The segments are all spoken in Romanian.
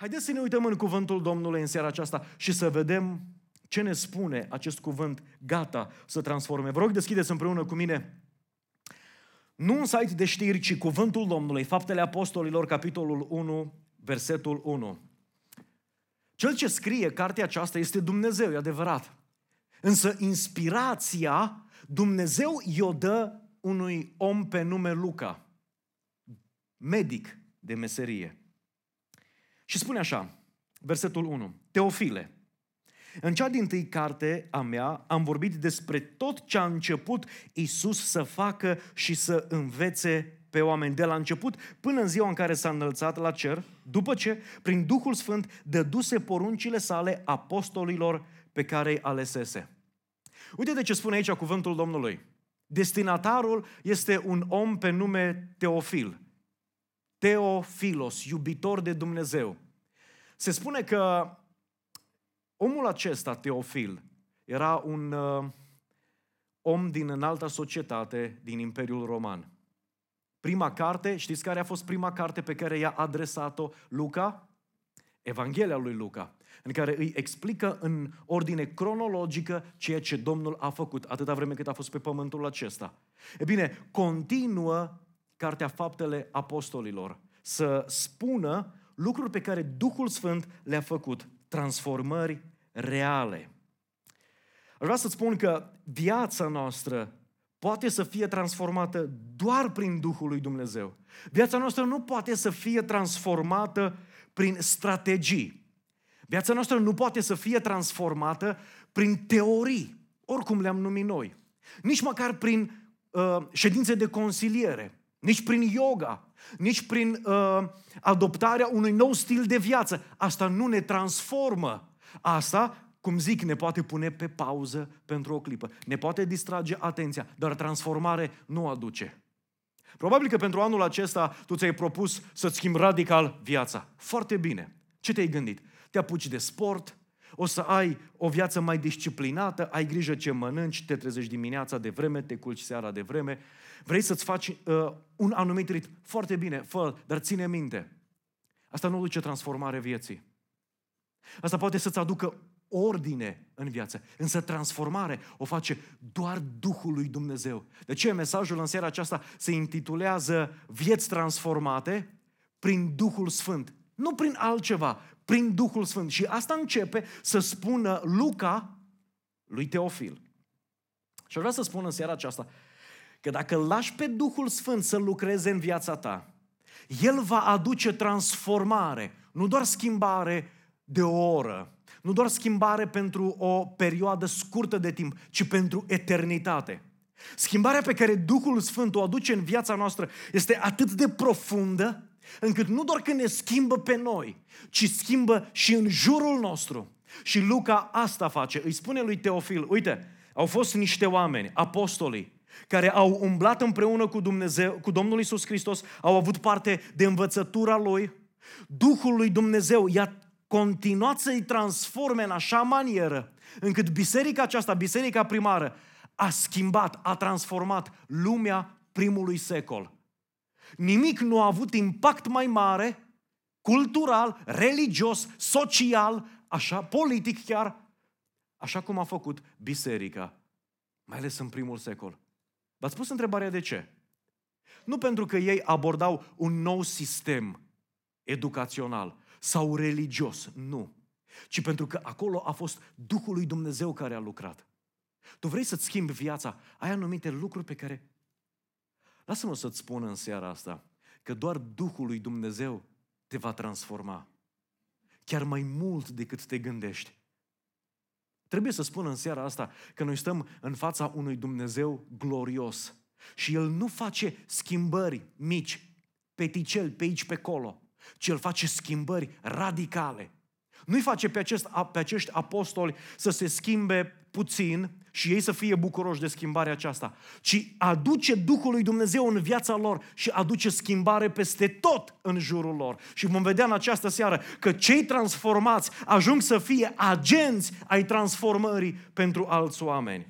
Haideți să ne uităm în cuvântul Domnului în seara aceasta și să vedem ce ne spune acest cuvânt gata să transforme. Vă rog, deschideți împreună cu mine nu un site de știri, ci cuvântul Domnului, Faptele Apostolilor, capitolul 1, versetul 1. Cel ce scrie cartea aceasta este Dumnezeu, e adevărat. Însă inspirația Dumnezeu i-o dă unui om pe nume Luca, medic de meserie. Și spune așa, versetul 1, Teofile, în cea din tâi carte a mea am vorbit despre tot ce a început Isus să facă și să învețe pe oameni de la început până în ziua în care s-a înălțat la cer, după ce, prin Duhul Sfânt, dăduse poruncile sale apostolilor pe care îi alesese. Uite de ce spune aici cuvântul Domnului. Destinatarul este un om pe nume Teofil. Teofilos, iubitor de Dumnezeu. Se spune că omul acesta, Teofil, era un uh, om din înalta societate din Imperiul Roman. Prima carte, știți care a fost prima carte pe care i-a adresat-o Luca? Evanghelia lui Luca, în care îi explică în ordine cronologică ceea ce Domnul a făcut atâta vreme cât a fost pe pământul acesta. E bine, continuă Cartea Faptele Apostolilor să spună lucruri pe care Duhul Sfânt le-a făcut, transformări reale. Aș vrea să spun că viața noastră poate să fie transformată doar prin Duhul lui Dumnezeu. Viața noastră nu poate să fie transformată prin strategii. Viața noastră nu poate să fie transformată prin teorii, oricum le-am numit noi. Nici măcar prin uh, ședințe de consiliere, nici prin yoga, nici prin uh, adoptarea unui nou stil de viață. Asta nu ne transformă. Asta cum zic, ne poate pune pe pauză pentru o clipă. Ne poate distrage atenția, dar transformare nu aduce. Probabil că pentru anul acesta tu ți-ai propus să-ți schimbi radical viața. Foarte bine. Ce te-ai gândit? Te apuci de sport, o să ai o viață mai disciplinată, ai grijă ce mănânci, te trezești dimineața de vreme, te culci seara de vreme, vrei să-ți faci uh, un anumit ritm. Foarte bine, fă dar ține minte. Asta nu duce transformare vieții. Asta poate să-ți aducă ordine în viață. Însă transformare o face doar Duhul lui Dumnezeu. De ce mesajul în seara aceasta se intitulează Vieți transformate prin Duhul Sfânt. Nu prin altceva, prin Duhul Sfânt. Și asta începe să spună Luca lui Teofil. Și vreau să spun în seara aceasta că dacă lași pe Duhul Sfânt să lucreze în viața ta, El va aduce transformare, nu doar schimbare de o oră, nu doar schimbare pentru o perioadă scurtă de timp, ci pentru eternitate. Schimbarea pe care Duhul Sfânt o aduce în viața noastră este atât de profundă, încât nu doar că ne schimbă pe noi, ci schimbă și în jurul nostru. Și Luca asta face. Îi spune lui Teofil, uite, au fost niște oameni, apostolii, care au umblat împreună cu Dumnezeu, cu Domnul Isus Hristos, au avut parte de învățătura Lui, Duhul lui Dumnezeu i-a continuat să-i transforme în așa manieră încât biserica aceasta, biserica primară, a schimbat, a transformat lumea primului secol. Nimic nu a avut impact mai mare, cultural, religios, social, așa, politic chiar, așa cum a făcut biserica, mai ales în primul secol. V-ați pus întrebarea de ce? Nu pentru că ei abordau un nou sistem educațional, sau religios. Nu. Ci pentru că acolo a fost Duhul lui Dumnezeu care a lucrat. Tu vrei să-ți schimbi viața, ai anumite lucruri pe care... Lasă-mă să-ți spun în seara asta că doar Duhul lui Dumnezeu te va transforma. Chiar mai mult decât te gândești. Trebuie să spun în seara asta că noi stăm în fața unui Dumnezeu glorios și El nu face schimbări mici, peticel pe aici, pe acolo ci El face schimbări radicale. Nu-i face pe, acest, pe acești apostoli să se schimbe puțin și ei să fie bucuroși de schimbarea aceasta, ci aduce Duhul lui Dumnezeu în viața lor și aduce schimbare peste tot în jurul lor. Și vom vedea în această seară că cei transformați ajung să fie agenți ai transformării pentru alți oameni.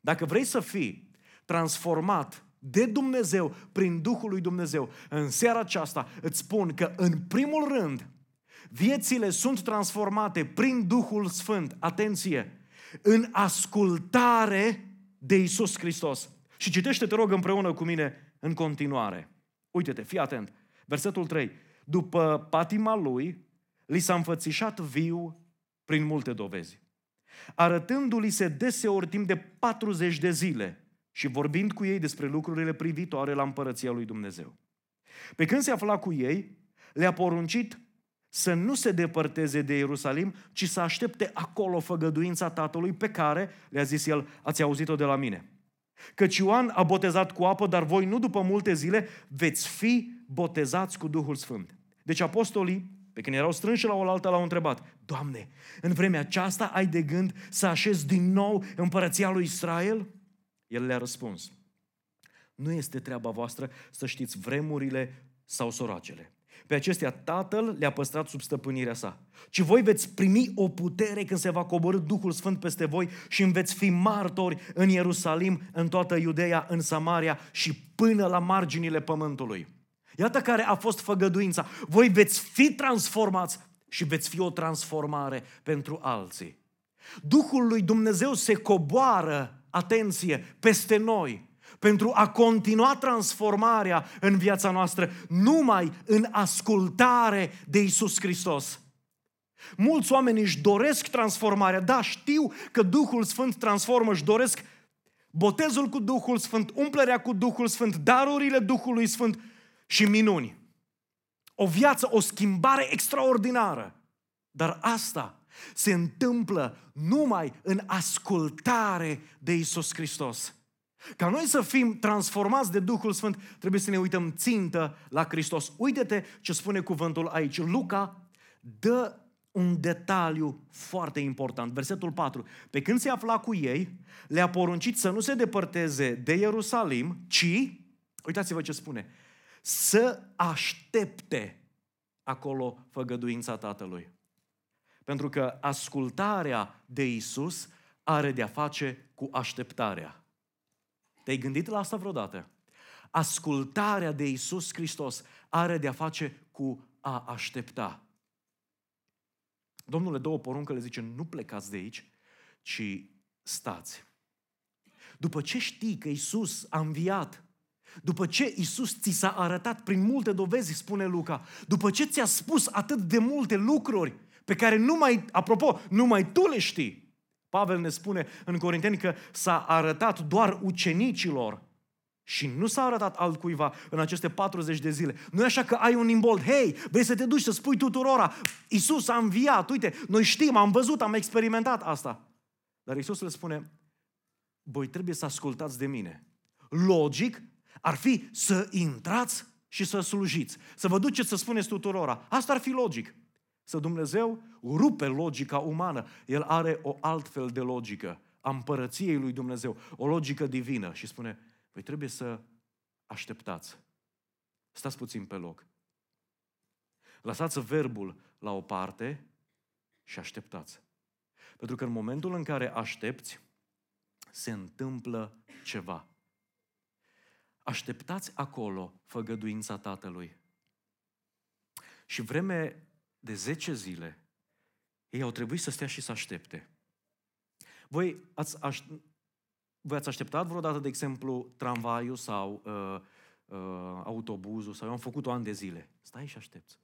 Dacă vrei să fii transformat de Dumnezeu, prin Duhul lui Dumnezeu. În seara aceasta îți spun că, în primul rând, Viețile sunt transformate prin Duhul Sfânt, atenție, în ascultare de Isus Hristos. Și citește, te rog, împreună cu mine în continuare. Uite-te, fii atent. Versetul 3. După patima lui, li s-a înfățișat viu prin multe dovezi, arătându-li se deseori timp de 40 de zile și vorbind cu ei despre lucrurile privitoare la împărăția lui Dumnezeu. Pe când se afla cu ei, le-a poruncit să nu se depărteze de Ierusalim, ci să aștepte acolo făgăduința Tatălui pe care, le-a zis el, ați auzit-o de la mine. Căci Ioan a botezat cu apă, dar voi nu după multe zile veți fi botezați cu Duhul Sfânt. Deci apostolii, pe când erau strânși la oaltă, l-au întrebat, Doamne, în vremea aceasta ai de gând să așezi din nou împărăția lui Israel? El le-a răspuns, nu este treaba voastră să știți vremurile sau soracele. Pe acestea Tatăl le-a păstrat sub stăpânirea sa. Ci voi veți primi o putere când se va coborâ Duhul Sfânt peste voi și îmi veți fi martori în Ierusalim, în toată Iudeea, în Samaria și până la marginile pământului. Iată care a fost făgăduința. Voi veți fi transformați și veți fi o transformare pentru alții. Duhul lui Dumnezeu se coboară, atenție, peste noi pentru a continua transformarea în viața noastră numai în ascultare de Isus Hristos. Mulți oameni își doresc transformarea. Da, știu că Duhul Sfânt transformă, își doresc botezul cu Duhul Sfânt, umplerea cu Duhul Sfânt, darurile Duhului Sfânt și minuni. O viață, o schimbare extraordinară. Dar asta se întâmplă numai în ascultare de Isus Hristos. Ca noi să fim transformați de Duhul Sfânt, trebuie să ne uităm țintă la Hristos. Uite-te ce spune cuvântul aici. Luca dă un detaliu foarte important. Versetul 4. Pe când se afla cu ei, le-a poruncit să nu se depărteze de Ierusalim, ci, uitați-vă ce spune, să aștepte acolo făgăduința Tatălui. Pentru că ascultarea de Isus are de-a face cu așteptarea. Te-ai gândit la asta vreodată? Ascultarea de Isus Hristos are de-a face cu a aștepta. Domnule, două poruncă le zice, nu plecați de aici, ci stați. După ce știi că Isus a înviat, după ce Isus ți s-a arătat prin multe dovezi, spune Luca, după ce ți-a spus atât de multe lucruri pe care numai, apropo, numai tu le știi, Pavel ne spune în Corinteni că s-a arătat doar ucenicilor și nu s-a arătat altcuiva în aceste 40 de zile. Nu e așa că ai un imbold, hei, vrei să te duci să spui tuturora, Isus a înviat, uite, noi știm, am văzut, am experimentat asta. Dar Isus le spune, voi trebuie să ascultați de mine. Logic ar fi să intrați și să slujiți. Să vă duceți să spuneți tuturora. Asta ar fi logic. Să Dumnezeu rupe logica umană. El are o altfel de logică a împărăției lui Dumnezeu, o logică divină și spune, voi trebuie să așteptați. Stați puțin pe loc. Lăsați verbul la o parte și așteptați. Pentru că în momentul în care aștepți, se întâmplă ceva. Așteptați acolo făgăduința Tatălui. Și vreme de 10 zile, ei au trebuit să stea și să aștepte. Voi ați, aș, voi ați așteptat vreodată, de exemplu, tramvaiul sau uh, uh, autobuzul sau eu am făcut-o ani de zile. Stai și aștepți.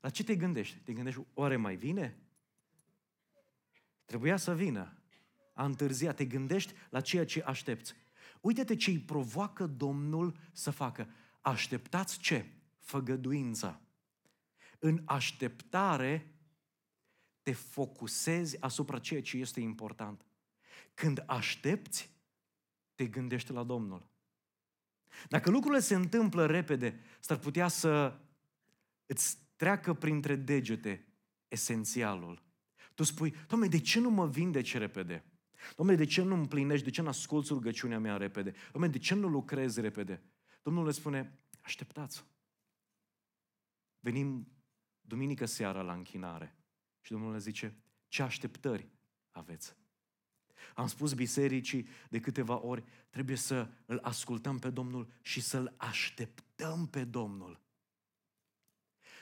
La ce te gândești? Te gândești, oare mai vine? Trebuia să vină. A întârziat. Te gândești la ceea ce aștepți. Uite-te ce îi provoacă Domnul să facă. Așteptați ce? Făgăduința în așteptare te focusezi asupra ceea ce este important. Când aștepți, te gândești la Domnul. Dacă lucrurile se întâmplă repede, s-ar putea să îți treacă printre degete esențialul. Tu spui, Doamne, de ce nu mă vindeci repede? Doamne, de ce nu împlinești? De ce nu asculți rugăciunea mea repede? Doamne, de ce nu lucrezi repede? Domnul le spune, așteptați. Venim duminică seara la închinare. Și Domnul le zice, ce așteptări aveți? Am spus bisericii de câteva ori, trebuie să îl ascultăm pe Domnul și să-l așteptăm pe Domnul.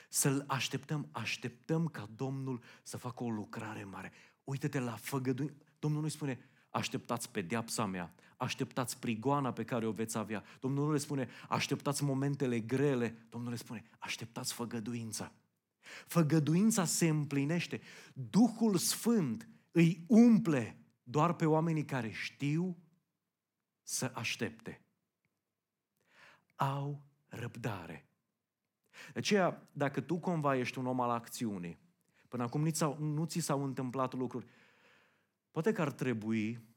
Să-L așteptăm, așteptăm ca Domnul să facă o lucrare mare. Uită-te la făgăduință. Domnul nu spune, așteptați pedeapsa mea, așteptați prigoana pe care o veți avea. Domnul nu le spune, așteptați momentele grele. Domnul le spune, așteptați făgăduința. Făgăduința se împlinește. Duhul Sfânt îi umple doar pe oamenii care știu să aștepte. Au răbdare. De aceea, dacă tu cumva ești un om al acțiunii, până acum nu, ți-au, nu ți s-au întâmplat lucruri, poate că ar trebui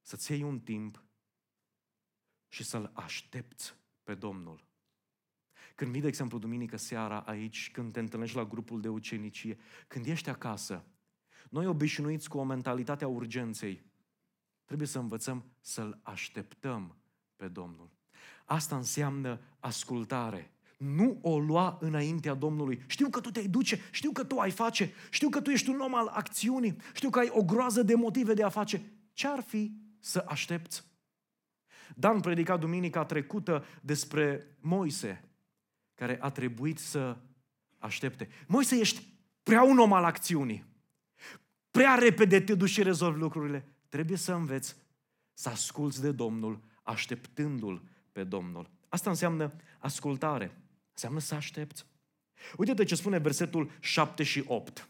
să-ți iei un timp și să-L aștepți pe Domnul. Când vii, de exemplu, duminică seara aici, când te întâlnești la grupul de ucenicie, când ești acasă, noi obișnuiți cu o mentalitate a urgenței, trebuie să învățăm să-L așteptăm pe Domnul. Asta înseamnă ascultare. Nu o lua înaintea Domnului. Știu că tu te-ai duce, știu că tu ai face, știu că tu ești un om al acțiunii, știu că ai o groază de motive de a face. Ce ar fi să aștepți? Dan predica duminica trecută despre Moise, care a trebuit să aștepte. Moise, ești prea un om al acțiunii. Prea repede te duci și rezolvi lucrurile. Trebuie să înveți să asculți de Domnul, așteptându-L pe Domnul. Asta înseamnă ascultare. Înseamnă să aștepți. Uite-te ce spune versetul 7 și 8.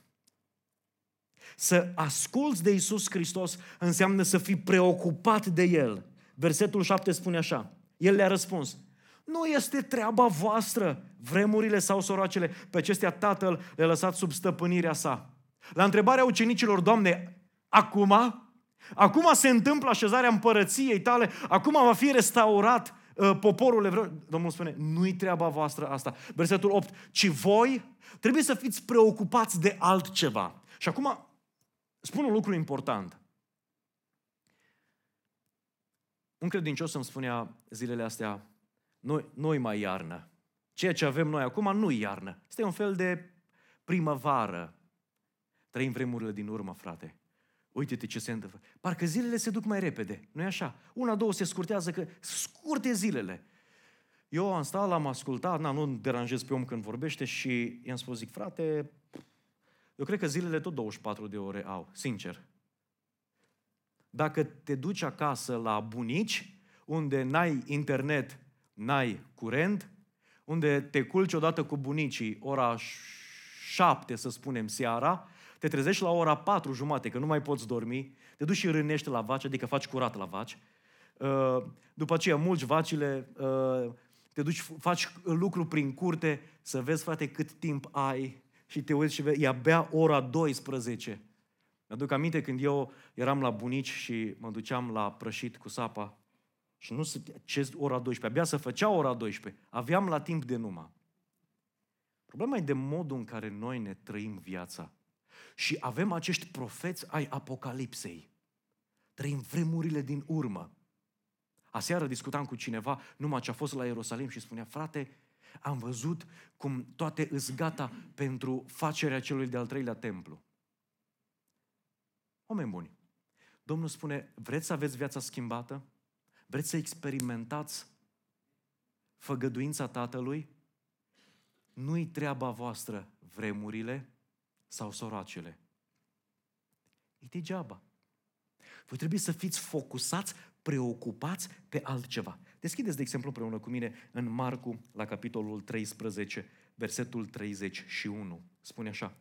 Să asculți de Isus Hristos înseamnă să fii preocupat de El. Versetul 7 spune așa. El le-a răspuns. Nu este treaba voastră, vremurile sau soroacele, pe acestea Tatăl le-a lăsat sub stăpânirea sa. La întrebarea ucenicilor, Doamne, acum? Acum se întâmplă așezarea împărăției tale? Acum va fi restaurat uh, poporul evreu? Domnul spune, nu-i treaba voastră asta. Versetul 8, ci voi trebuie să fiți preocupați de altceva. Și acum spun un lucru important. Un credincios îmi spunea zilele astea, noi, noi mai iarnă. Ceea ce avem noi acum nu iarnă. Este un fel de primăvară. Trăim vremurile din urmă, frate. Uite-te ce se întâmplă. Parcă zilele se duc mai repede, nu-i așa? Una, două se scurtează, că scurte zilele. Eu am stat, l-am ascultat, na, nu deranjez pe om când vorbește și i-am spus, zic, frate, eu cred că zilele tot 24 de ore au, sincer. Dacă te duci acasă la bunici, unde n-ai internet n-ai curent, unde te culci odată cu bunicii ora șapte, să spunem, seara, te trezești la ora patru jumate, că nu mai poți dormi, te duci și rânești la vaci, adică faci curat la vaci, uh, după aceea mulci vacile, uh, te duci, faci lucru prin curte, să vezi, frate, cât timp ai și te uiți și vezi, e abia ora 12. Mi-aduc aminte când eu eram la bunici și mă duceam la prășit cu sapa, și nu se, ce ora 12, abia să făcea ora 12. Aveam la timp de numai. Problema e de modul în care noi ne trăim viața. Și avem acești profeți ai apocalipsei. Trăim vremurile din urmă. Aseară discutam cu cineva, numai ce a fost la Ierusalim și spunea, frate, am văzut cum toate îs gata pentru facerea celui de-al treilea templu. Oameni buni, Domnul spune, vreți să aveți viața schimbată? Vreți să experimentați făgăduința Tatălui? Nu-i treaba voastră vremurile sau soracele. E degeaba. Voi trebuie să fiți focusați, preocupați pe altceva. Deschideți, de exemplu, împreună cu mine în Marcu, la capitolul 13, versetul 31. Spune așa.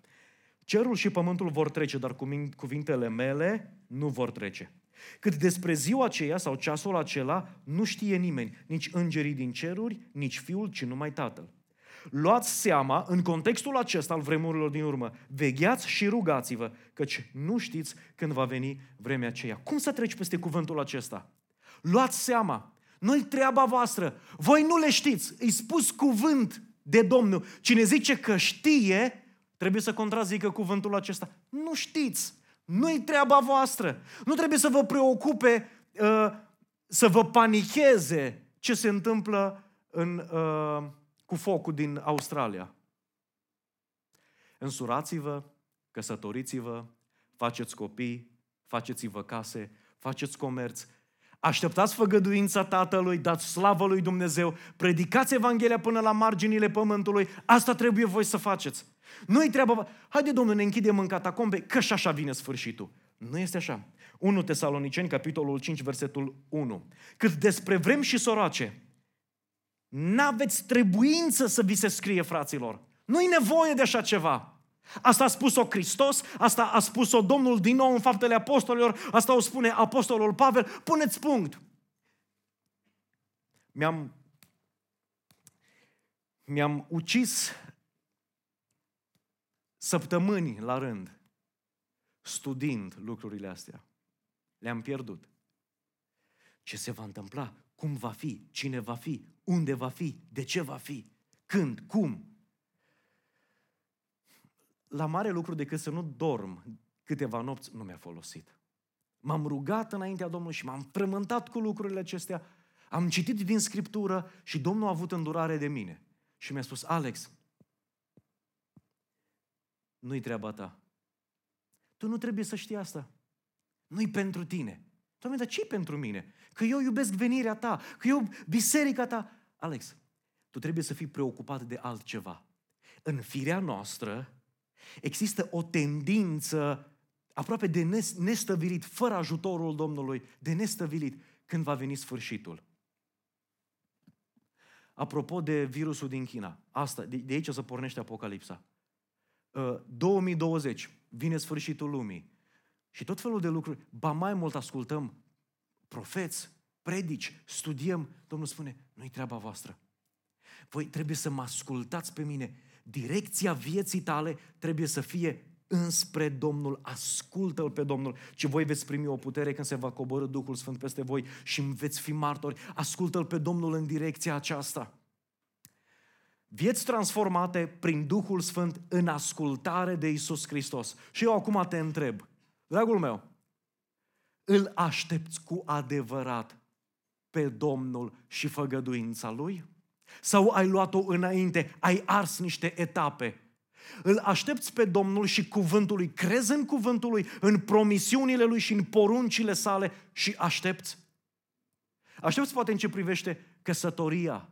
Cerul și pământul vor trece, dar cuvintele mele nu vor trece. Cât despre ziua aceea sau ceasul acela, nu știe nimeni, nici îngerii din ceruri, nici fiul, ci numai tatăl. Luați seama, în contextul acesta al vremurilor din urmă, vegheați și rugați-vă, căci nu știți când va veni vremea aceea. Cum să treci peste cuvântul acesta? Luați seama, noi treaba voastră, voi nu le știți, îi spus cuvânt de Domnul. Cine zice că știe, trebuie să contrazică cuvântul acesta. Nu știți. Nu-i treaba voastră. Nu trebuie să vă preocupe, uh, să vă panicheze ce se întâmplă în, uh, cu focul din Australia. Însurați-vă, căsătoriți-vă, faceți copii, faceți-vă case, faceți comerț. Așteptați făgăduința Tatălui, dați slavă lui Dumnezeu, predicați Evanghelia până la marginile pământului, asta trebuie voi să faceți. Nu-i treaba, haide domnule, ne închidem în catacombe, că și așa vine sfârșitul. Nu este așa. 1 Tesaloniceni, capitolul 5, versetul 1. Cât despre vrem și soroace, n-aveți trebuință să vi se scrie, fraților. Nu-i nevoie de așa ceva. Asta a spus-o Hristos, asta a spus-o Domnul din nou în faptele apostolilor, asta o spune apostolul Pavel. Puneți punct. Mi-am, mi-am ucis săptămâni la rând studiind lucrurile astea. Le-am pierdut. Ce se va întâmpla? Cum va fi? Cine va fi? Unde va fi? De ce va fi? Când? Cum? La mare lucru decât să nu dorm câteva nopți nu mi-a folosit. M-am rugat înaintea Domnului și m-am frământat cu lucrurile acestea. Am citit din Scriptură și Domnul a avut îndurare de mine. Și mi-a spus, Alex, nu-i treaba ta. Tu nu trebuie să știi asta. Nu-i pentru tine. Doamne, dar ce pentru mine? Că eu iubesc venirea ta, că eu biserica ta. Alex, tu trebuie să fii preocupat de altceva. În firea noastră există o tendință aproape de nestăvilit, fără ajutorul Domnului, de nestăvilit, când va veni sfârșitul. Apropo de virusul din China, asta, de aici o să pornește Apocalipsa. 2020, uh, vine sfârșitul lumii. Și tot felul de lucruri. Ba mai mult ascultăm profeți, predici, studiem. Domnul spune, nu-i treaba voastră. Voi trebuie să mă ascultați pe mine. Direcția vieții tale trebuie să fie înspre Domnul, ascultă-L pe Domnul, ci voi veți primi o putere când se va coborâ Duhul Sfânt peste voi și veți fi martori. Ascultă-L pe Domnul în direcția aceasta. Vieți transformate prin Duhul Sfânt în ascultare de Isus Hristos. Și eu acum te întreb, dragul meu, îl aștepți cu adevărat pe Domnul și făgăduința Lui? Sau ai luat-o înainte, ai ars niște etape? Îl aștepți pe Domnul și cuvântul lui, crezi în cuvântul lui, în promisiunile lui și în poruncile sale și aștepți? Aștepți poate în ce privește căsătoria,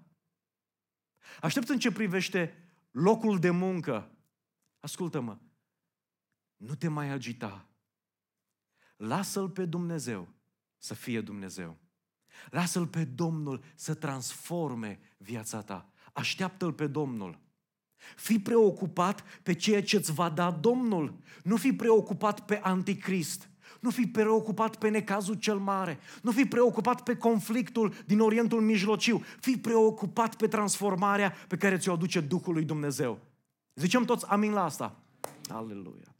Aștept în ce privește locul de muncă. Ascultă-mă, nu te mai agita. Lasă-L pe Dumnezeu să fie Dumnezeu. Lasă-L pe Domnul să transforme viața ta. Așteaptă-L pe Domnul. Fii preocupat pe ceea ce îți va da Domnul. Nu fi preocupat pe anticrist. Nu fi preocupat pe necazul cel mare. Nu fi preocupat pe conflictul din Orientul Mijlociu. Fii preocupat pe transformarea pe care ți-o aduce Duhul lui Dumnezeu. Zicem toți amin la asta. Aleluia.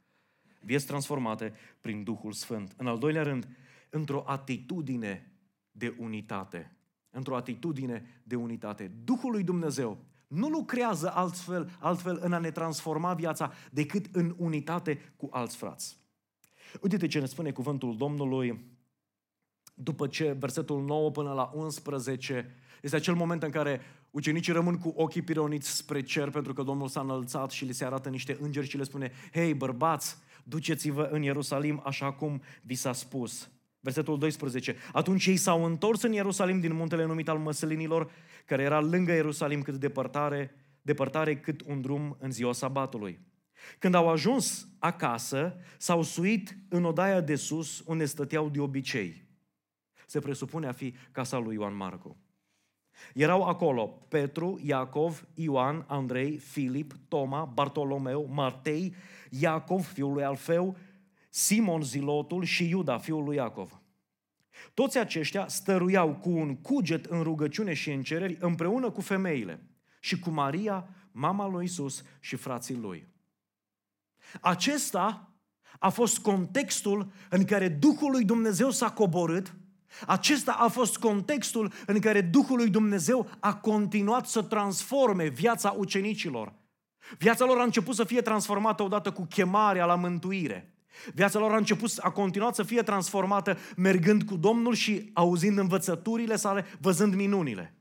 Vieți transformate prin Duhul Sfânt. În al doilea rând, într-o atitudine de unitate. Într-o atitudine de unitate. Duhul lui Dumnezeu nu lucrează altfel, altfel în a ne transforma viața decât în unitate cu alți frați. Uite ce ne spune cuvântul Domnului după ce versetul 9 până la 11 este acel moment în care ucenicii rămân cu ochii pironiți spre cer pentru că Domnul s-a înălțat și li se arată niște îngeri și le spune Hei, bărbați, duceți-vă în Ierusalim așa cum vi s-a spus. Versetul 12. Atunci ei s-au întors în Ierusalim din muntele numit al măsălinilor, care era lângă Ierusalim cât depărtare, depărtare cât un drum în ziua sabatului. Când au ajuns acasă, s-au suit în odaia de sus, unde stăteau de obicei. Se presupune a fi casa lui Ioan Marcu. Erau acolo Petru, Iacov, Ioan, Andrei, Filip, Toma, Bartolomeu, Matei, Iacov, fiul lui Alfeu, Simon Zilotul și Iuda, fiul lui Iacov. Toți aceștia stăruiau cu un cuget în rugăciune și în cereri împreună cu femeile și cu Maria, mama lui Isus și frații lui. Acesta a fost contextul în care Duhul lui Dumnezeu s-a coborât, acesta a fost contextul în care Duhul lui Dumnezeu a continuat să transforme viața ucenicilor. Viața lor a început să fie transformată odată cu chemarea la mântuire. Viața lor a început, a continuat să fie transformată mergând cu Domnul și auzind învățăturile sale, văzând minunile.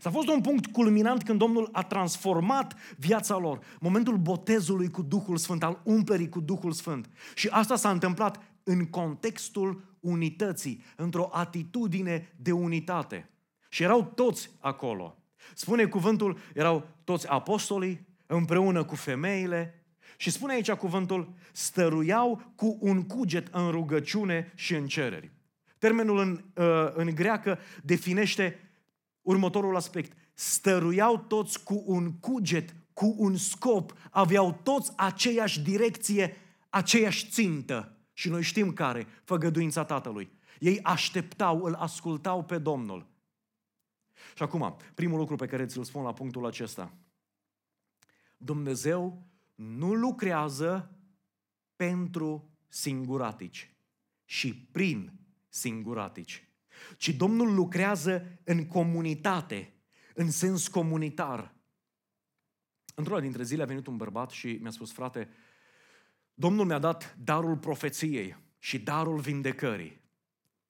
S-a fost un punct culminant când Domnul a transformat viața lor. Momentul botezului cu Duhul Sfânt, al umplerii cu Duhul Sfânt. Și asta s-a întâmplat în contextul unității, într-o atitudine de unitate. Și erau toți acolo. Spune cuvântul, erau toți apostolii, împreună cu femeile, și spune aici cuvântul, stăruiau cu un cuget în rugăciune și în cereri. Termenul în, uh, în greacă definește următorul aspect. Stăruiau toți cu un cuget, cu un scop, aveau toți aceeași direcție, aceeași țintă. Și noi știm care, făgăduința Tatălui. Ei așteptau, îl ascultau pe Domnul. Și acum, primul lucru pe care ți-l spun la punctul acesta. Dumnezeu nu lucrează pentru singuratici și prin singuratici, ci Domnul lucrează în comunitate, în sens comunitar. Într-una dintre zile a venit un bărbat și mi-a spus, frate, Domnul mi-a dat darul profeției și darul vindecării.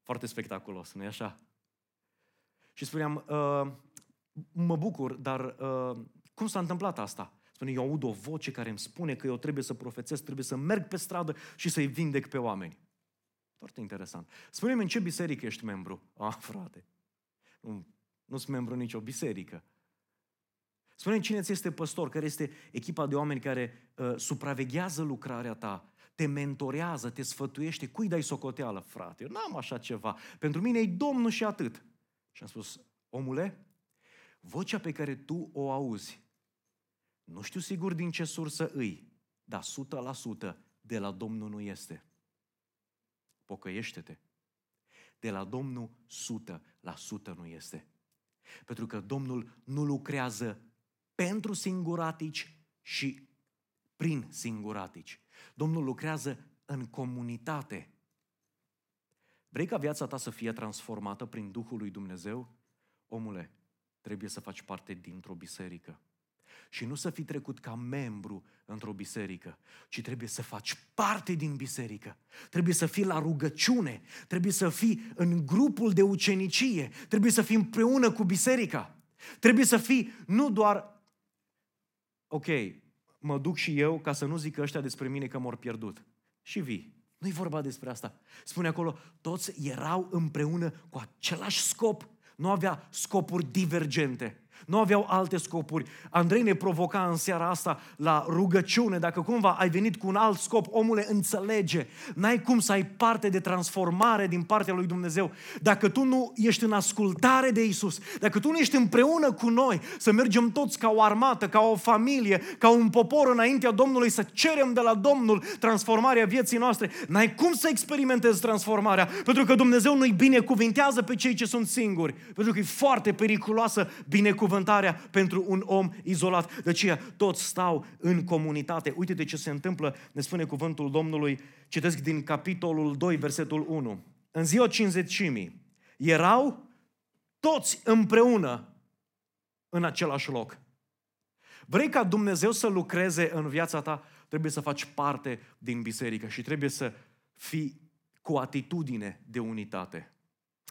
Foarte spectaculos, nu-i așa? Și spuneam, uh, mă bucur, dar uh, cum s-a întâmplat asta? Spune, eu aud o voce care îmi spune că eu trebuie să profețesc, trebuie să merg pe stradă și să-i vindec pe oameni. Foarte interesant. Spune-mi în ce biserică ești membru? Ah, frate, nu, nu sunt membru nicio biserică. spune cine ți este păstor, care este echipa de oameni care uh, supraveghează lucrarea ta, te mentorează, te sfătuiește, cui dai socoteală, frate? Eu n-am așa ceva. Pentru mine e Domnul și atât. Și am spus, omule, vocea pe care tu o auzi, nu știu sigur din ce sursă îi, dar 100% de la Domnul nu este. Pocăiește-te. De la Domnul 100% nu este. Pentru că Domnul nu lucrează pentru singuratici și prin singuratici. Domnul lucrează în comunitate. Vrei ca viața ta să fie transformată prin Duhul lui Dumnezeu? Omule, trebuie să faci parte dintr-o biserică și nu să fii trecut ca membru într-o biserică, ci trebuie să faci parte din biserică. Trebuie să fii la rugăciune, trebuie să fii în grupul de ucenicie, trebuie să fii împreună cu biserica. Trebuie să fii nu doar, ok, mă duc și eu ca să nu zică ăștia despre mine că m-au pierdut. Și vii. Nu-i vorba despre asta. Spune acolo, toți erau împreună cu același scop. Nu avea scopuri divergente. Nu aveau alte scopuri. Andrei ne provoca în seara asta la rugăciune. Dacă cumva ai venit cu un alt scop, omule, înțelege. N-ai cum să ai parte de transformare din partea lui Dumnezeu. Dacă tu nu ești în ascultare de Isus, dacă tu nu ești împreună cu noi, să mergem toți ca o armată, ca o familie, ca un popor înaintea Domnului, să cerem de la Domnul transformarea vieții noastre, n-ai cum să experimentezi transformarea, pentru că Dumnezeu nu-i binecuvintează pe cei ce sunt singuri, pentru că e foarte periculoasă binecuvântarea binecuvântarea pentru un om izolat. De aceea toți stau în comunitate. Uite de ce se întâmplă, ne spune cuvântul Domnului, citesc din capitolul 2, versetul 1. În ziua cinzecimii erau toți împreună în același loc. Vrei ca Dumnezeu să lucreze în viața ta, trebuie să faci parte din biserică și trebuie să fii cu atitudine de unitate.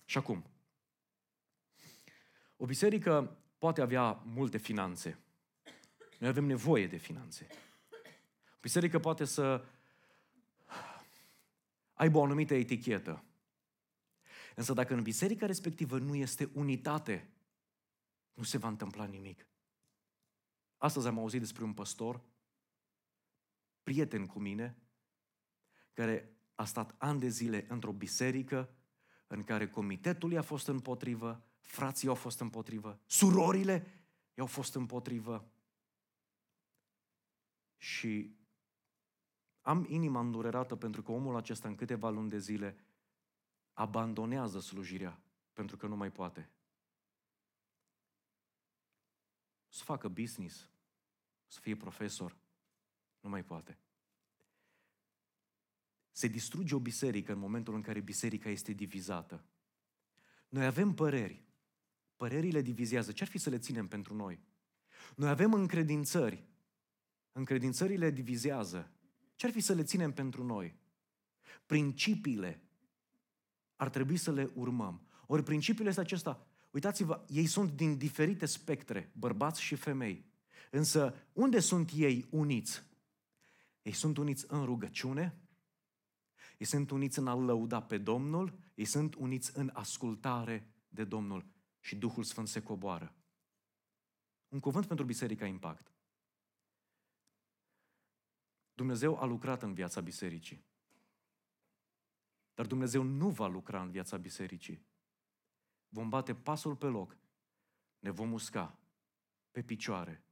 Și acum, o biserică poate avea multe finanțe. Noi avem nevoie de finanțe. Biserica poate să aibă o anumită etichetă. Însă dacă în biserica respectivă nu este unitate, nu se va întâmpla nimic. Astăzi am auzit despre un păstor, prieten cu mine, care a stat ani de zile într-o biserică în care comitetul i-a fost împotrivă, frații au fost împotrivă, surorile i-au fost împotrivă. Și am inima îndurerată pentru că omul acesta în câteva luni de zile abandonează slujirea pentru că nu mai poate. Să facă business, să fie profesor, nu mai poate. Se distruge o biserică în momentul în care biserica este divizată. Noi avem păreri, Părerile divizează. Ce-ar fi să le ținem pentru noi? Noi avem încredințări. Încredințările divizează. Ce-ar fi să le ținem pentru noi? Principiile ar trebui să le urmăm. Ori principiile este acesta. Uitați-vă, ei sunt din diferite spectre, bărbați și femei. Însă, unde sunt ei uniți? Ei sunt uniți în rugăciune, Ei sunt uniți în a lăuda pe Domnul, ei sunt uniți în ascultare de Domnul și Duhul Sfânt se coboară. Un cuvânt pentru Biserica Impact. Dumnezeu a lucrat în viața bisericii. Dar Dumnezeu nu va lucra în viața bisericii. Vom bate pasul pe loc, ne vom usca pe picioare.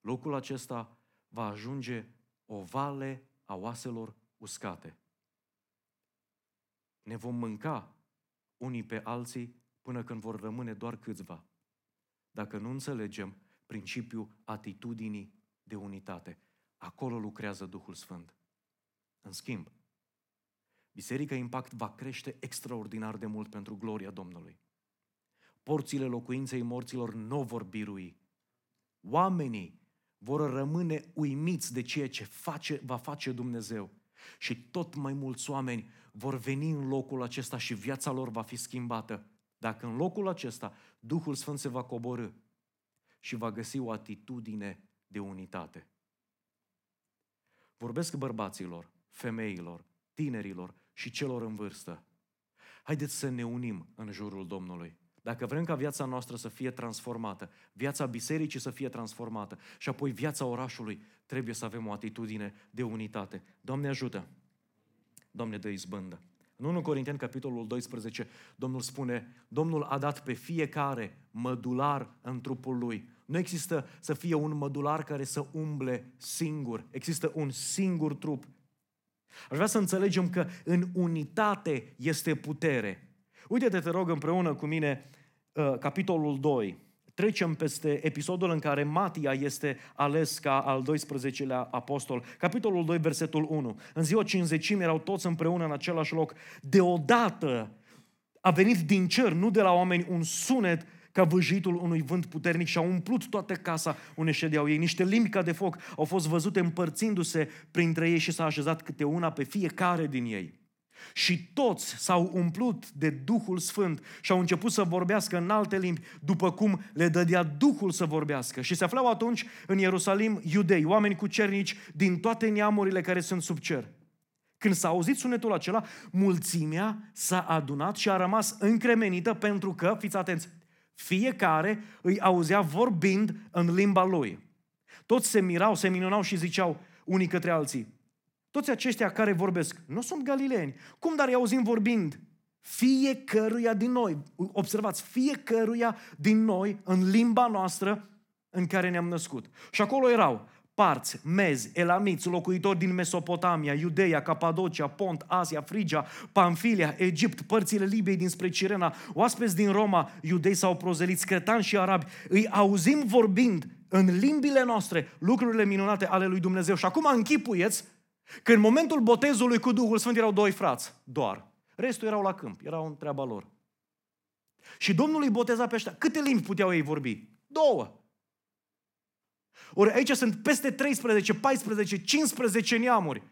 Locul acesta va ajunge o vale a oaselor uscate. Ne vom mânca unii pe alții până când vor rămâne doar câțiva. Dacă nu înțelegem principiul atitudinii de unitate. Acolo lucrează Duhul Sfânt. În schimb, Biserica Impact va crește extraordinar de mult pentru gloria Domnului. Porțile locuinței morților nu vor birui. Oamenii vor rămâne uimiți de ceea ce face, va face Dumnezeu. Și tot mai mulți oameni vor veni în locul acesta și viața lor va fi schimbată. Dacă în locul acesta Duhul Sfânt se va coborâ și va găsi o atitudine de unitate. Vorbesc bărbaților, femeilor, tinerilor și celor în vârstă. Haideți să ne unim în jurul Domnului. Dacă vrem ca viața noastră să fie transformată, viața bisericii să fie transformată și apoi viața orașului, trebuie să avem o atitudine de unitate. Doamne ajută! Doamne dă izbândă! În 1 Corinteni, capitolul 12, Domnul spune, Domnul a dat pe fiecare mădular în trupul lui. Nu există să fie un mădular care să umble singur. Există un singur trup. Aș vrea să înțelegem că în unitate este putere. Uite-te, te rog, împreună cu mine, uh, capitolul 2. Trecem peste episodul în care Matia este ales ca al 12-lea apostol. Capitolul 2, versetul 1. În ziua cinzecime erau toți împreună în același loc. Deodată a venit din cer, nu de la oameni, un sunet ca vâjitul unui vânt puternic și a umplut toată casa unde ședeau ei. Niște limbi ca de foc au fost văzute împărțindu-se printre ei și s-a așezat câte una pe fiecare din ei. Și toți s-au umplut de Duhul Sfânt și au început să vorbească în alte limbi, după cum le dădea Duhul să vorbească. Și se aflau atunci în Ierusalim iudei, oameni cu cernici din toate neamurile care sunt sub cer. Când s-a auzit sunetul acela, mulțimea s-a adunat și a rămas încremenită pentru că, fiți atenți, fiecare îi auzea vorbind în limba lui. Toți se mirau, se minunau și ziceau unii către alții, toți aceștia care vorbesc nu sunt galileeni. Cum dar îi auzim vorbind? Fiecăruia din noi, observați, fiecăruia din noi în limba noastră în care ne-am născut. Și acolo erau parți, mezi, elamiți, locuitori din Mesopotamia, Iudeia, Capadocia, Pont, Asia, Frigia, Pamfilia, Egipt, părțile Libiei dinspre Cirena, oaspeți din Roma, iudei sau prozeliți, cretani și arabi, îi auzim vorbind în limbile noastre lucrurile minunate ale lui Dumnezeu. Și acum închipuieți că în momentul botezului cu Duhul Sfânt erau doi frați, doar. Restul erau la câmp, erau în treaba lor. Și Domnul îi boteza pe ăștia. Câte limbi puteau ei vorbi? Două. Ori aici sunt peste 13, 14, 15 neamuri.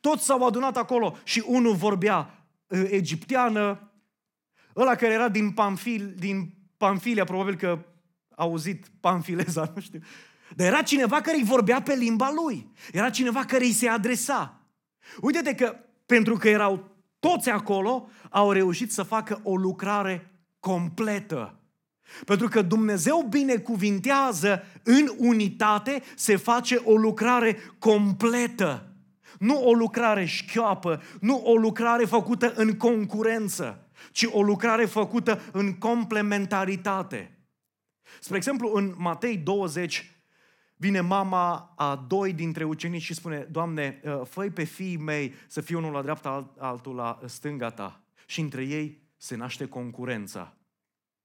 Toți s-au adunat acolo și unul vorbea uh, egipteană, ăla care era din, Pamfil, din Pamfilia, probabil că a auzit pamfileza, nu știu. Dar era cineva care îi vorbea pe limba lui. Era cineva care îi se adresa. Uite-te că pentru că erau toți acolo, au reușit să facă o lucrare completă. Pentru că Dumnezeu binecuvintează în unitate, se face o lucrare completă. Nu o lucrare șchioapă, nu o lucrare făcută în concurență, ci o lucrare făcută în complementaritate. Spre exemplu, în Matei 20, vine mama a doi dintre ucenici și spune, Doamne, uh, făi pe fiii mei să fie unul la dreapta, altul la stânga ta. Și între ei se naște concurența.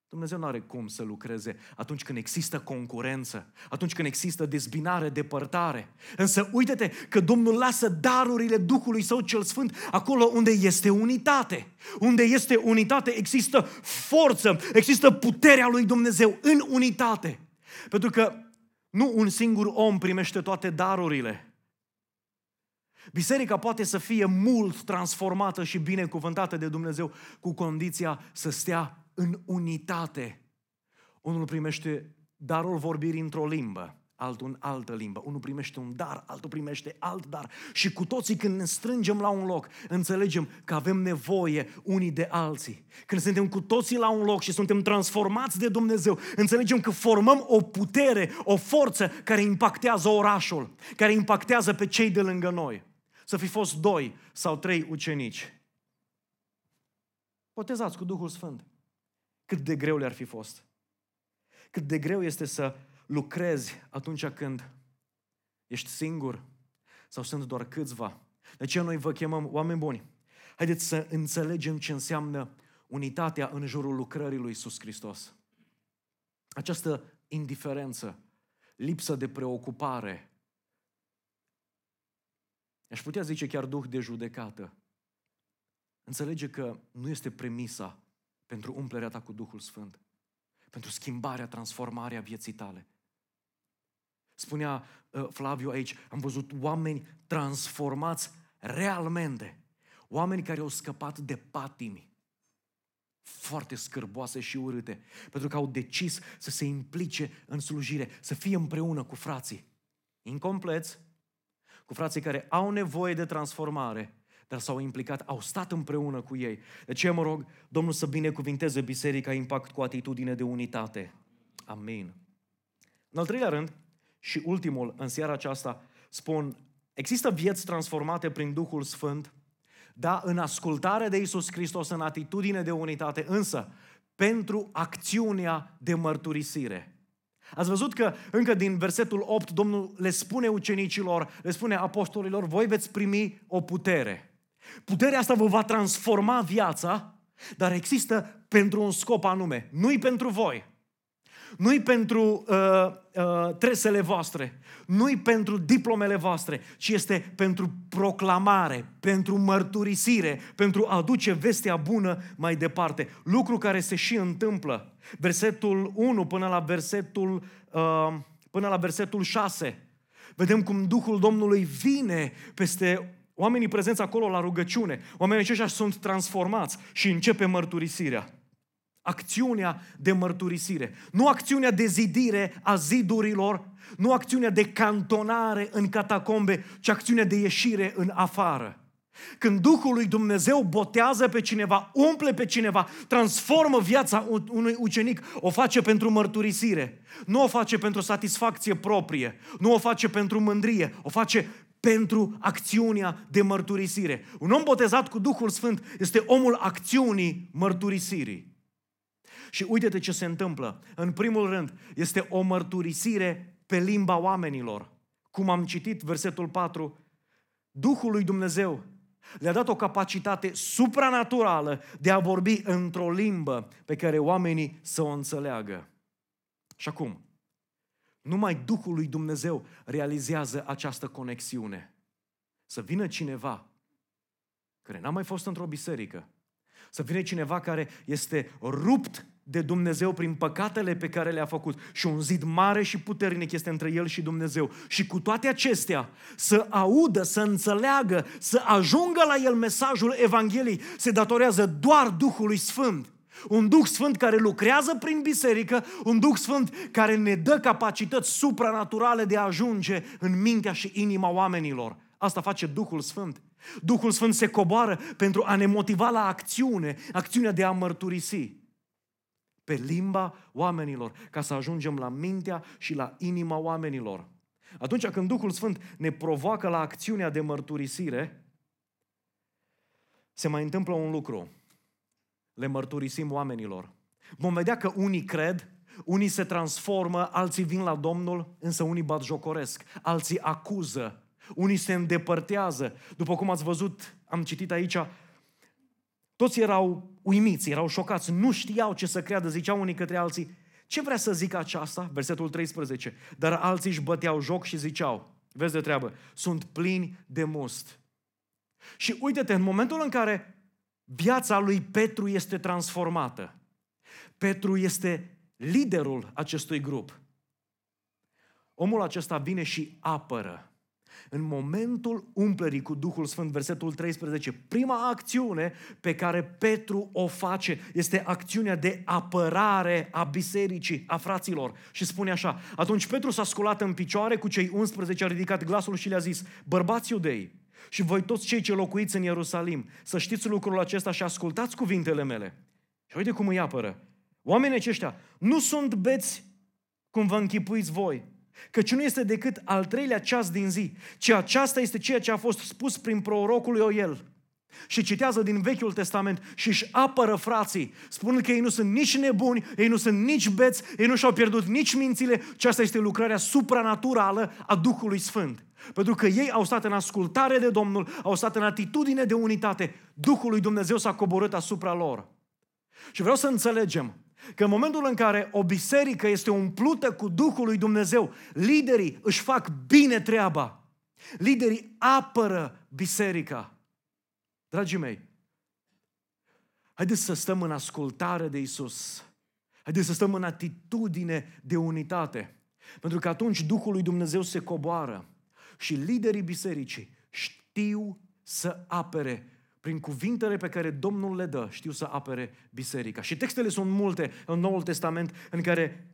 Dumnezeu nu are cum să lucreze atunci când există concurență, atunci când există dezbinare, depărtare. Însă uite-te că Domnul lasă darurile Duhului Său cel Sfânt acolo unde este unitate. Unde este unitate există forță, există puterea lui Dumnezeu în unitate. Pentru că nu un singur om primește toate darurile. Biserica poate să fie mult transformată și binecuvântată de Dumnezeu cu condiția să stea în unitate. Unul primește darul vorbirii într-o limbă, altul în altă limbă. Unul primește un dar, altul primește alt dar. Și cu toții când ne strângem la un loc, înțelegem că avem nevoie unii de alții. Când suntem cu toții la un loc și suntem transformați de Dumnezeu, înțelegem că formăm o putere, o forță care impactează orașul, care impactează pe cei de lângă noi. Să fi fost doi sau trei ucenici. Potezați cu Duhul Sfânt. Cât de greu le-ar fi fost. Cât de greu este să lucrezi atunci când ești singur sau sunt doar câțiva. De ce noi vă chemăm oameni buni? Haideți să înțelegem ce înseamnă unitatea în jurul lucrării lui Iisus Hristos. Această indiferență, lipsă de preocupare, aș putea zice chiar duh de judecată, înțelege că nu este premisa pentru umplerea ta cu Duhul Sfânt, pentru schimbarea, transformarea vieții tale. Spunea uh, Flaviu aici, am văzut oameni transformați realmente. Oameni care au scăpat de patimi foarte scârboase și urâte, pentru că au decis să se implice în slujire, să fie împreună cu frații. Incompleți, cu frații care au nevoie de transformare, dar s-au implicat, au stat împreună cu ei. De ce mă rog Domnul să binecuvinteze Biserica Impact cu atitudine de unitate. Amin. În al treilea rând, și ultimul în seara aceasta, spun, există vieți transformate prin Duhul Sfânt, da, în ascultare de Isus Hristos, în atitudine de unitate, însă pentru acțiunea de mărturisire. Ați văzut că încă din versetul 8 Domnul le spune ucenicilor, le spune apostolilor, voi veți primi o putere. Puterea asta vă va transforma viața, dar există pentru un scop anume. Nu-i pentru voi, nu-i pentru uh, uh, tresele voastre, nu-i pentru diplomele voastre, ci este pentru proclamare, pentru mărturisire, pentru a aduce vestea bună mai departe. Lucru care se și întâmplă. Versetul 1 până la versetul, uh, până la versetul 6. Vedem cum Duhul Domnului vine peste oamenii prezenți acolo la rugăciune. Oamenii aceștia sunt transformați și începe mărturisirea acțiunea de mărturisire. Nu acțiunea de zidire a zidurilor, nu acțiunea de cantonare în catacombe, ci acțiunea de ieșire în afară. Când Duhul lui Dumnezeu botează pe cineva, umple pe cineva, transformă viața unui ucenic, o face pentru mărturisire. Nu o face pentru satisfacție proprie, nu o face pentru mândrie, o face pentru acțiunea de mărturisire. Un om botezat cu Duhul Sfânt este omul acțiunii mărturisirii. Și uite-te ce se întâmplă. În primul rând, este o mărturisire pe limba oamenilor. Cum am citit versetul 4, Duhul lui Dumnezeu le-a dat o capacitate supranaturală de a vorbi într-o limbă pe care oamenii să o înțeleagă. Și acum, numai Duhul lui Dumnezeu realizează această conexiune. Să vină cineva care n-a mai fost într-o biserică, să vină cineva care este rupt de Dumnezeu prin păcatele pe care le-a făcut și un zid mare și puternic este între el și Dumnezeu. Și cu toate acestea, să audă, să înțeleagă, să ajungă la el mesajul Evangheliei, se datorează doar Duhului Sfânt. Un Duh Sfânt care lucrează prin biserică, un Duh Sfânt care ne dă capacități supranaturale de a ajunge în mintea și inima oamenilor. Asta face Duhul Sfânt. Duhul Sfânt se coboară pentru a ne motiva la acțiune, acțiunea de a mărturisi pe limba oamenilor, ca să ajungem la mintea și la inima oamenilor. Atunci când Duhul Sfânt ne provoacă la acțiunea de mărturisire, se mai întâmplă un lucru. Le mărturisim oamenilor. Vom vedea că unii cred, unii se transformă, alții vin la Domnul, însă unii bat jocoresc, alții acuză, unii se îndepărtează. După cum ați văzut, am citit aici, toți erau uimiți, erau șocați, nu știau ce să creadă, ziceau unii către alții, ce vrea să zică aceasta? Versetul 13. Dar alții își băteau joc și ziceau, vezi de treabă, sunt plini de must. Și uite-te, în momentul în care viața lui Petru este transformată, Petru este liderul acestui grup. Omul acesta vine și apără. În momentul umplerii cu Duhul Sfânt, versetul 13, prima acțiune pe care Petru o face este acțiunea de apărare a bisericii, a fraților. Și spune așa, atunci Petru s-a sculat în picioare cu cei 11, a ridicat glasul și le-a zis, bărbați iudei, și voi toți cei ce locuiți în Ierusalim, să știți lucrul acesta și ascultați cuvintele mele. Și uite cum îi apără. Oamenii aceștia nu sunt beți cum vă închipuiți voi, căci nu este decât al treilea ceas din zi, ci aceasta este ceea ce a fost spus prin prorocul Ioel. Și citează din Vechiul Testament și își apără frații, spunând că ei nu sunt nici nebuni, ei nu sunt nici beți, ei nu și-au pierdut nici mințile, ci asta este lucrarea supranaturală a Duhului Sfânt. Pentru că ei au stat în ascultare de Domnul, au stat în atitudine de unitate, Duhul lui Dumnezeu s-a coborât asupra lor. Și vreau să înțelegem că în momentul în care o biserică este umplută cu Duhul lui Dumnezeu, liderii își fac bine treaba. Liderii apără biserica. Dragii mei, haideți să stăm în ascultare de Isus. Haideți să stăm în atitudine de unitate. Pentru că atunci Duhul lui Dumnezeu se coboară și liderii bisericii știu să apere prin cuvintele pe care Domnul le dă, știu să apere biserica. Și textele sunt multe în Noul Testament în care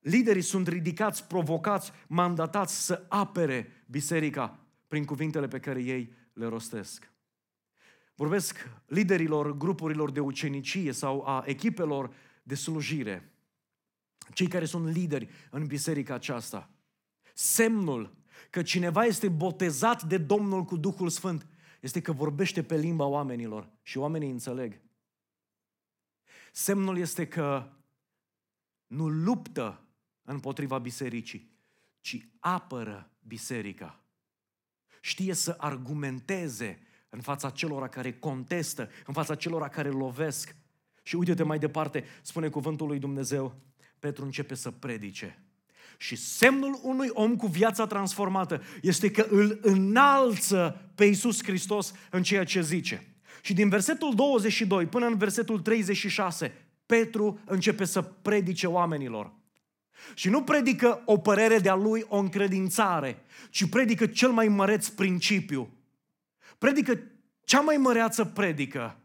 liderii sunt ridicați, provocați, mandatați să apere biserica prin cuvintele pe care ei le rostesc. Vorbesc liderilor grupurilor de ucenicie sau a echipelor de slujire. Cei care sunt lideri în biserica aceasta. Semnul că cineva este botezat de Domnul cu Duhul Sfânt este că vorbește pe limba oamenilor și oamenii înțeleg. Semnul este că nu luptă împotriva bisericii, ci apără biserica. Știe să argumenteze în fața celor care contestă, în fața celor care lovesc. Și uite-te mai departe, spune cuvântul lui Dumnezeu, Petru începe să predice. Și semnul unui om cu viața transformată este că îl înalță pe Iisus Hristos în ceea ce zice. Și din versetul 22 până în versetul 36, Petru începe să predice oamenilor. Și nu predică o părere de-a lui, o încredințare, ci predică cel mai măreț principiu. Predică cea mai măreață predică,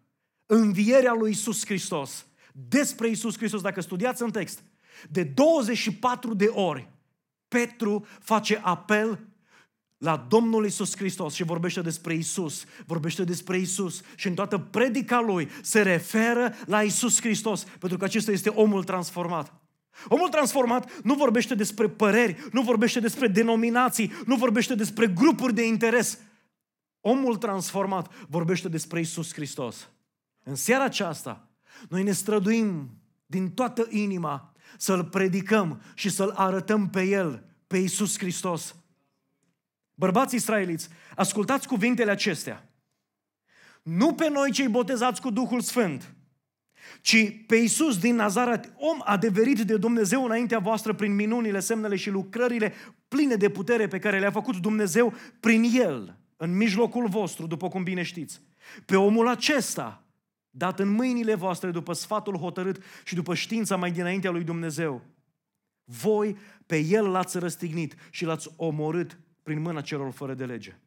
învierea lui Isus Hristos. Despre Isus Hristos, dacă studiați în text, de 24 de ori, Petru face apel la Domnul Isus Hristos și vorbește despre Isus, vorbește despre Isus și în toată predica lui se referă la Isus Hristos, pentru că acesta este omul transformat. Omul transformat nu vorbește despre păreri, nu vorbește despre denominații, nu vorbește despre grupuri de interes. Omul transformat vorbește despre Isus Hristos. În seara aceasta, noi ne străduim din toată inima să-L predicăm și să-L arătăm pe El, pe Iisus Hristos. Bărbați israeliți, ascultați cuvintele acestea. Nu pe noi cei botezați cu Duhul Sfânt, ci pe Iisus din Nazaret, om adeverit de Dumnezeu înaintea voastră prin minunile, semnele și lucrările pline de putere pe care le-a făcut Dumnezeu prin El, în mijlocul vostru, după cum bine știți. Pe omul acesta, dat în mâinile voastre după sfatul hotărât și după știința mai dinaintea lui Dumnezeu. Voi pe el l-ați răstignit și l-ați omorât prin mâna celor fără de lege.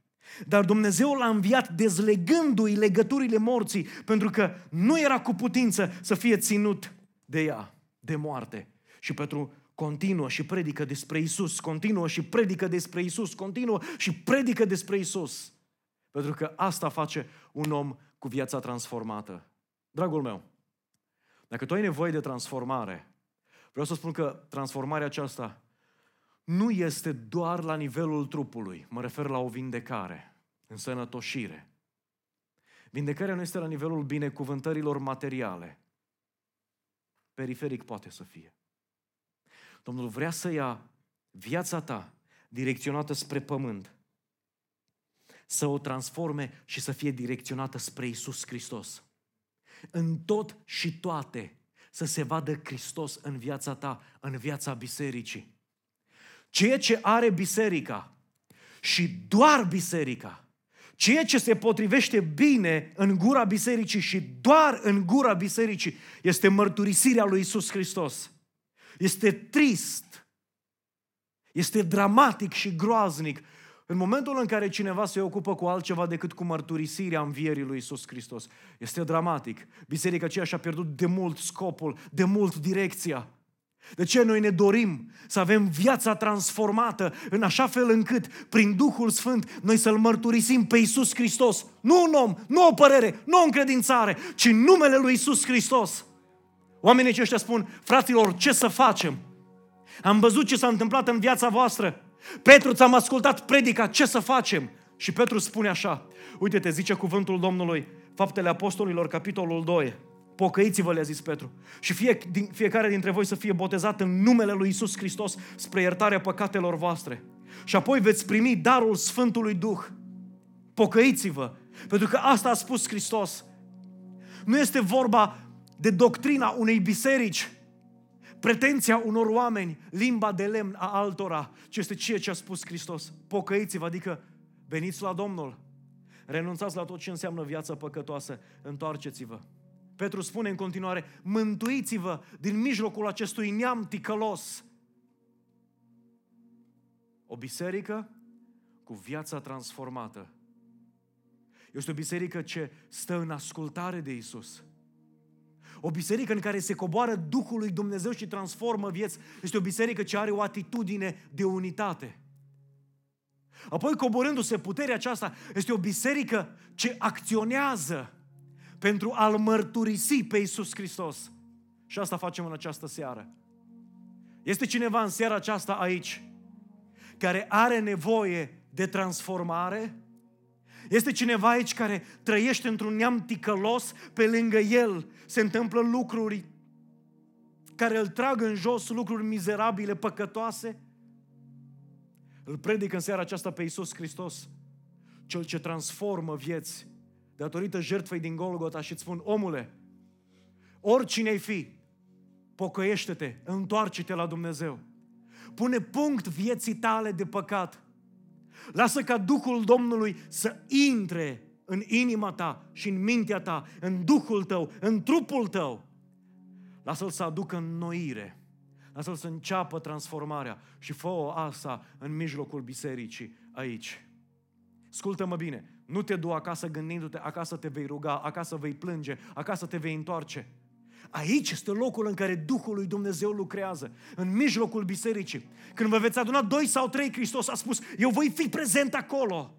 Dar Dumnezeu l-a înviat dezlegându-i legăturile morții, pentru că nu era cu putință să fie ținut de ea, de moarte. Și Petru continuă și predică despre Isus, continuă și predică despre Isus, continuă și predică despre Isus. Pentru că asta face un om cu viața transformată. Dragul meu, dacă tu ai nevoie de transformare, vreau să spun că transformarea aceasta nu este doar la nivelul trupului. Mă refer la o vindecare, însănătoșire. Vindecarea nu este la nivelul binecuvântărilor materiale. Periferic poate să fie. Domnul vrea să ia viața ta direcționată spre pământ, să o transforme și să fie direcționată spre Isus Hristos în tot și toate să se vadă Hristos în viața ta, în viața bisericii. Ceea ce are biserica și doar biserica, ceea ce se potrivește bine în gura bisericii și doar în gura bisericii este mărturisirea lui Isus Hristos. Este trist, este dramatic și groaznic În momentul în care cineva se ocupă cu altceva decât cu mărturisirea învierii lui Isus Hristos, este dramatic. Biserica aceea și-a pierdut de mult scopul, de mult direcția. De ce noi ne dorim să avem viața transformată în așa fel încât, prin Duhul Sfânt, noi să-L mărturisim pe Isus Hristos? Nu un om, nu o părere, nu o încredințare, ci numele lui Isus Hristos. Oamenii aceștia spun, fraților, ce să facem? Am văzut ce s-a întâmplat în viața voastră. Petru, ți-am ascultat predica, ce să facem? Și Petru spune așa, uite-te, zice cuvântul Domnului, Faptele Apostolilor, capitolul 2, Pocăiți-vă, le-a zis Petru. Și fie, din, fiecare dintre voi să fie botezat în numele lui Isus Hristos spre iertarea păcatelor voastre. Și apoi veți primi darul Sfântului Duh. Pocăiți-vă. Pentru că asta a spus Hristos. Nu este vorba de doctrina unei biserici, pretenția unor oameni, limba de lemn a altora, ci este ceea ce a spus Hristos. Pocăiți-vă, adică veniți la Domnul. Renunțați la tot ce înseamnă viața păcătoasă. Întoarceți-vă. Petru spune în continuare, mântuiți-vă din mijlocul acestui neam ticălos. O biserică cu viața transformată. Este o biserică ce stă în ascultare de Isus. O biserică în care se coboară Duhul lui Dumnezeu și transformă vieți. Este o biserică ce are o atitudine de unitate. Apoi, coborându-se puterea aceasta, este o biserică ce acționează pentru a-L mărturisi pe Iisus Hristos. Și asta facem în această seară. Este cineva în seara aceasta aici care are nevoie de transformare? Este cineva aici care trăiește într-un neam ticălos, pe lângă el se întâmplă lucruri care îl trag în jos, lucruri mizerabile, păcătoase? Îl predic în seara aceasta pe Iisus Hristos, cel ce transformă vieți datorită jertfei din Golgota și îți spun, omule, oricine ai fi, pocăiește-te, întoarce-te la Dumnezeu. Pune punct vieții tale de păcat. Lasă ca Duhul Domnului să intre în inima ta și în mintea ta, în Duhul tău, în trupul tău. Lasă-L să aducă înnoire. Lasă-L să înceapă transformarea și fă-o asta în mijlocul bisericii aici. Ascultă-mă bine, nu te du acasă gândindu-te, acasă te vei ruga, acasă vei plânge, acasă te vei întoarce. Aici este locul în care Duhul lui Dumnezeu lucrează, în mijlocul bisericii. Când vă veți aduna doi sau trei, Hristos a spus, eu voi fi prezent acolo.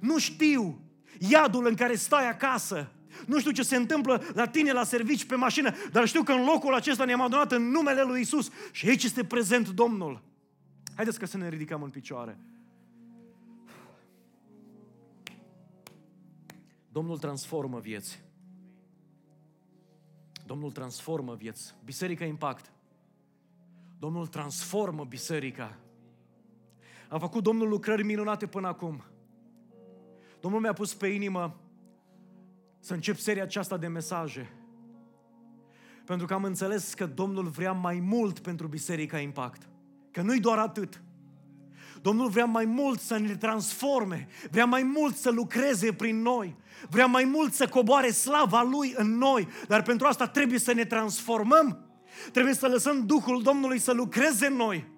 Nu știu iadul în care stai acasă, nu știu ce se întâmplă la tine la servici pe mașină, dar știu că în locul acesta ne-am adunat în numele lui Isus și aici este prezent Domnul. Haideți că să ne ridicăm în picioare. Domnul transformă vieți. Domnul transformă vieți. Biserica Impact. Domnul transformă biserica. A făcut Domnul lucrări minunate până acum. Domnul mi-a pus pe inimă să încep seria aceasta de mesaje. Pentru că am înțeles că Domnul vrea mai mult pentru Biserica Impact. Că nu-i doar atât. Domnul vrea mai mult să ne transforme, vrea mai mult să lucreze prin noi, vrea mai mult să coboare slava Lui în noi, dar pentru asta trebuie să ne transformăm, trebuie să lăsăm Duhul Domnului să lucreze în noi,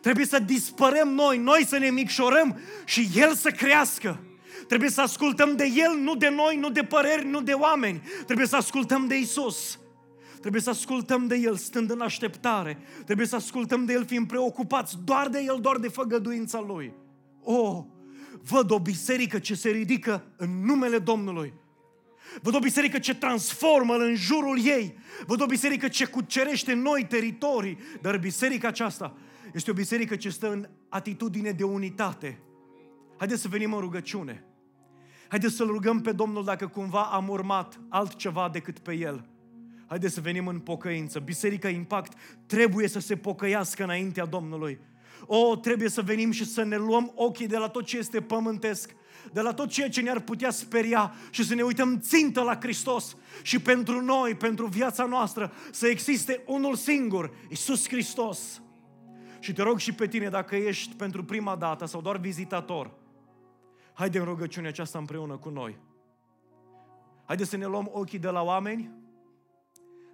trebuie să dispărăm noi, noi să ne micșorăm și El să crească. Trebuie să ascultăm de El, nu de noi, nu de păreri, nu de oameni. Trebuie să ascultăm de Isus. Trebuie să ascultăm de El stând în așteptare. Trebuie să ascultăm de El fiind preocupați doar de El, doar de făgăduința Lui. O, oh, văd o biserică ce se ridică în numele Domnului. Văd o biserică ce transformă în jurul ei. Văd o biserică ce cucerește noi teritorii. Dar biserica aceasta este o biserică ce stă în atitudine de unitate. Haideți să venim în rugăciune. Haideți să-L rugăm pe Domnul dacă cumva am urmat altceva decât pe El. Haideți să venim în pocăință. Biserica Impact trebuie să se pocăiască înaintea Domnului. O, trebuie să venim și să ne luăm ochii de la tot ce este pământesc, de la tot ceea ce ne-ar putea speria și să ne uităm țintă la Hristos și pentru noi, pentru viața noastră, să existe unul singur, Isus Hristos. Și te rog și pe tine, dacă ești pentru prima dată sau doar vizitator, haide în rugăciunea aceasta împreună cu noi. Haide să ne luăm ochii de la oameni,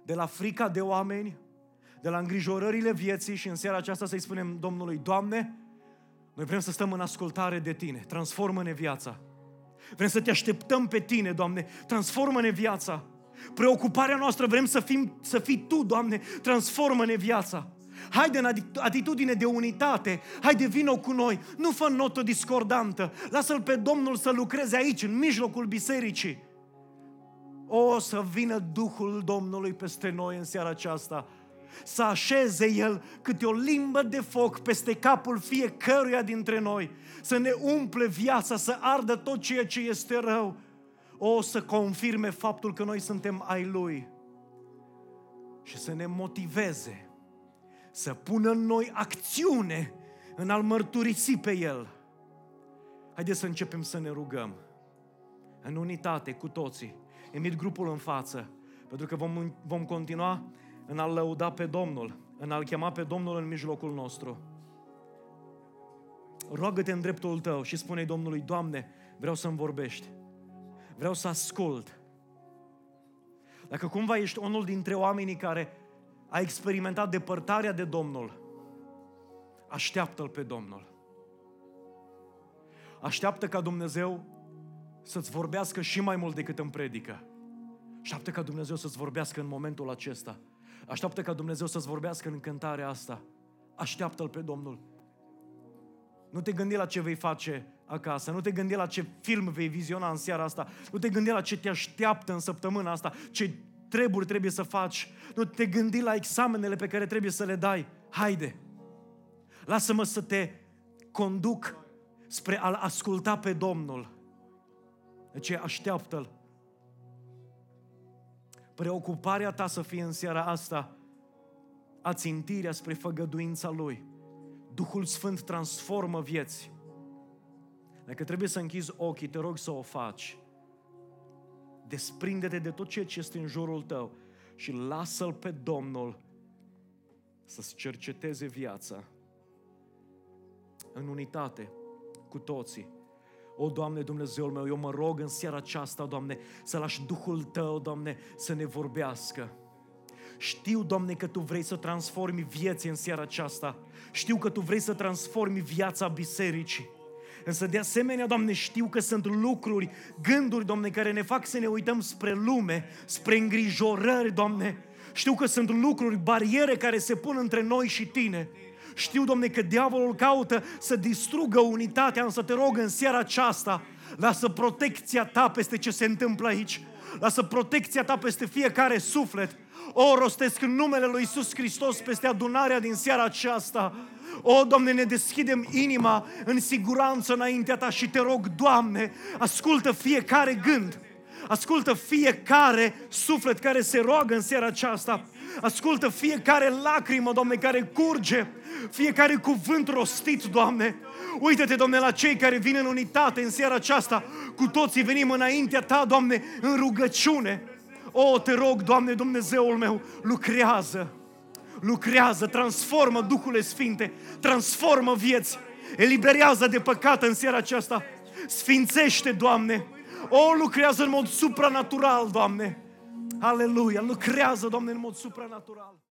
de la frica de oameni, de la îngrijorările vieții și în seara aceasta să-i spunem Domnului, Doamne, Noi vrem să stăm în ascultare de Tine. Transformă-ne viața. Vrem să te așteptăm pe Tine, Doamne. Transformă-ne viața. Preocuparea noastră vrem să, fim, să fii Tu, Doamne. Transformă-ne viața. Haide în atitudine de unitate, haide vină cu noi, nu fă notă discordantă, lasă-L pe Domnul să lucreze aici, în mijlocul bisericii. O, să vină Duhul Domnului peste noi în seara aceasta, să așeze El câte o limbă de foc peste capul fiecăruia dintre noi, să ne umple viața, să ardă tot ceea ce este rău, o să confirme faptul că noi suntem ai Lui. Și să ne motiveze să pună în noi acțiune în a-L mărturisi pe El. Haideți să începem să ne rugăm. În unitate cu toții. Emit grupul în față, pentru că vom, vom continua în a-L lăuda pe Domnul, în a-L chema pe Domnul în mijlocul nostru. Roagă-te în dreptul tău și spune Domnului, Doamne, vreau să-mi vorbești. Vreau să ascult. Dacă cumva ești unul dintre oamenii care a experimentat depărtarea de Domnul, așteaptă-L pe Domnul. Așteaptă ca Dumnezeu să-ți vorbească și mai mult decât în predică. Așteaptă ca Dumnezeu să-ți vorbească în momentul acesta. Așteaptă ca Dumnezeu să-ți vorbească în cântarea asta. Așteaptă-L pe Domnul. Nu te gândi la ce vei face acasă, nu te gândi la ce film vei viziona în seara asta, nu te gândi la ce te așteaptă în săptămâna asta, ce treburi trebuie să faci, nu te gândi la examenele pe care trebuie să le dai. Haide! Lasă-mă să te conduc spre a-L asculta pe Domnul. Deci așteaptă-L. Preocuparea ta să fie în seara asta ațintirea spre făgăduința Lui. Duhul Sfânt transformă vieți. Dacă trebuie să închizi ochii, te rog să o faci. Desprinde-te de tot ceea ce este în jurul tău și lasă-L pe Domnul să-ți cerceteze viața în unitate cu toții. O, Doamne, Dumnezeul meu, eu mă rog în seara aceasta, Doamne, să lași Duhul Tău, Doamne, să ne vorbească. Știu, Doamne, că Tu vrei să transformi vieții în seara aceasta. Știu că Tu vrei să transformi viața bisericii. Însă de asemenea, Doamne, știu că sunt lucruri, gânduri, Doamne, care ne fac să ne uităm spre lume, spre îngrijorări, Doamne. Știu că sunt lucruri, bariere care se pun între noi și Tine. Știu, Doamne, că diavolul caută să distrugă unitatea, însă te rog în seara aceasta, lasă protecția Ta peste ce se întâmplă aici. Lasă protecția Ta peste fiecare suflet. O, rostesc în numele Lui Isus Hristos peste adunarea din seara aceasta. O, Doamne, ne deschidem inima în siguranță înaintea Ta și te rog, Doamne, ascultă fiecare gând, ascultă fiecare suflet care se roagă în seara aceasta, ascultă fiecare lacrimă, Doamne, care curge, fiecare cuvânt rostit, Doamne. Uită-te, Doamne, la cei care vin în unitate în seara aceasta. Cu toții venim înaintea Ta, Doamne, în rugăciune. O, te rog, Doamne, Dumnezeul meu, lucrează lucrează, transformă Duhule Sfinte, transformă vieți, eliberează de păcat în seara aceasta, sfințește, Doamne, o, lucrează în mod supranatural, Doamne, aleluia, lucrează, Doamne, în mod supranatural.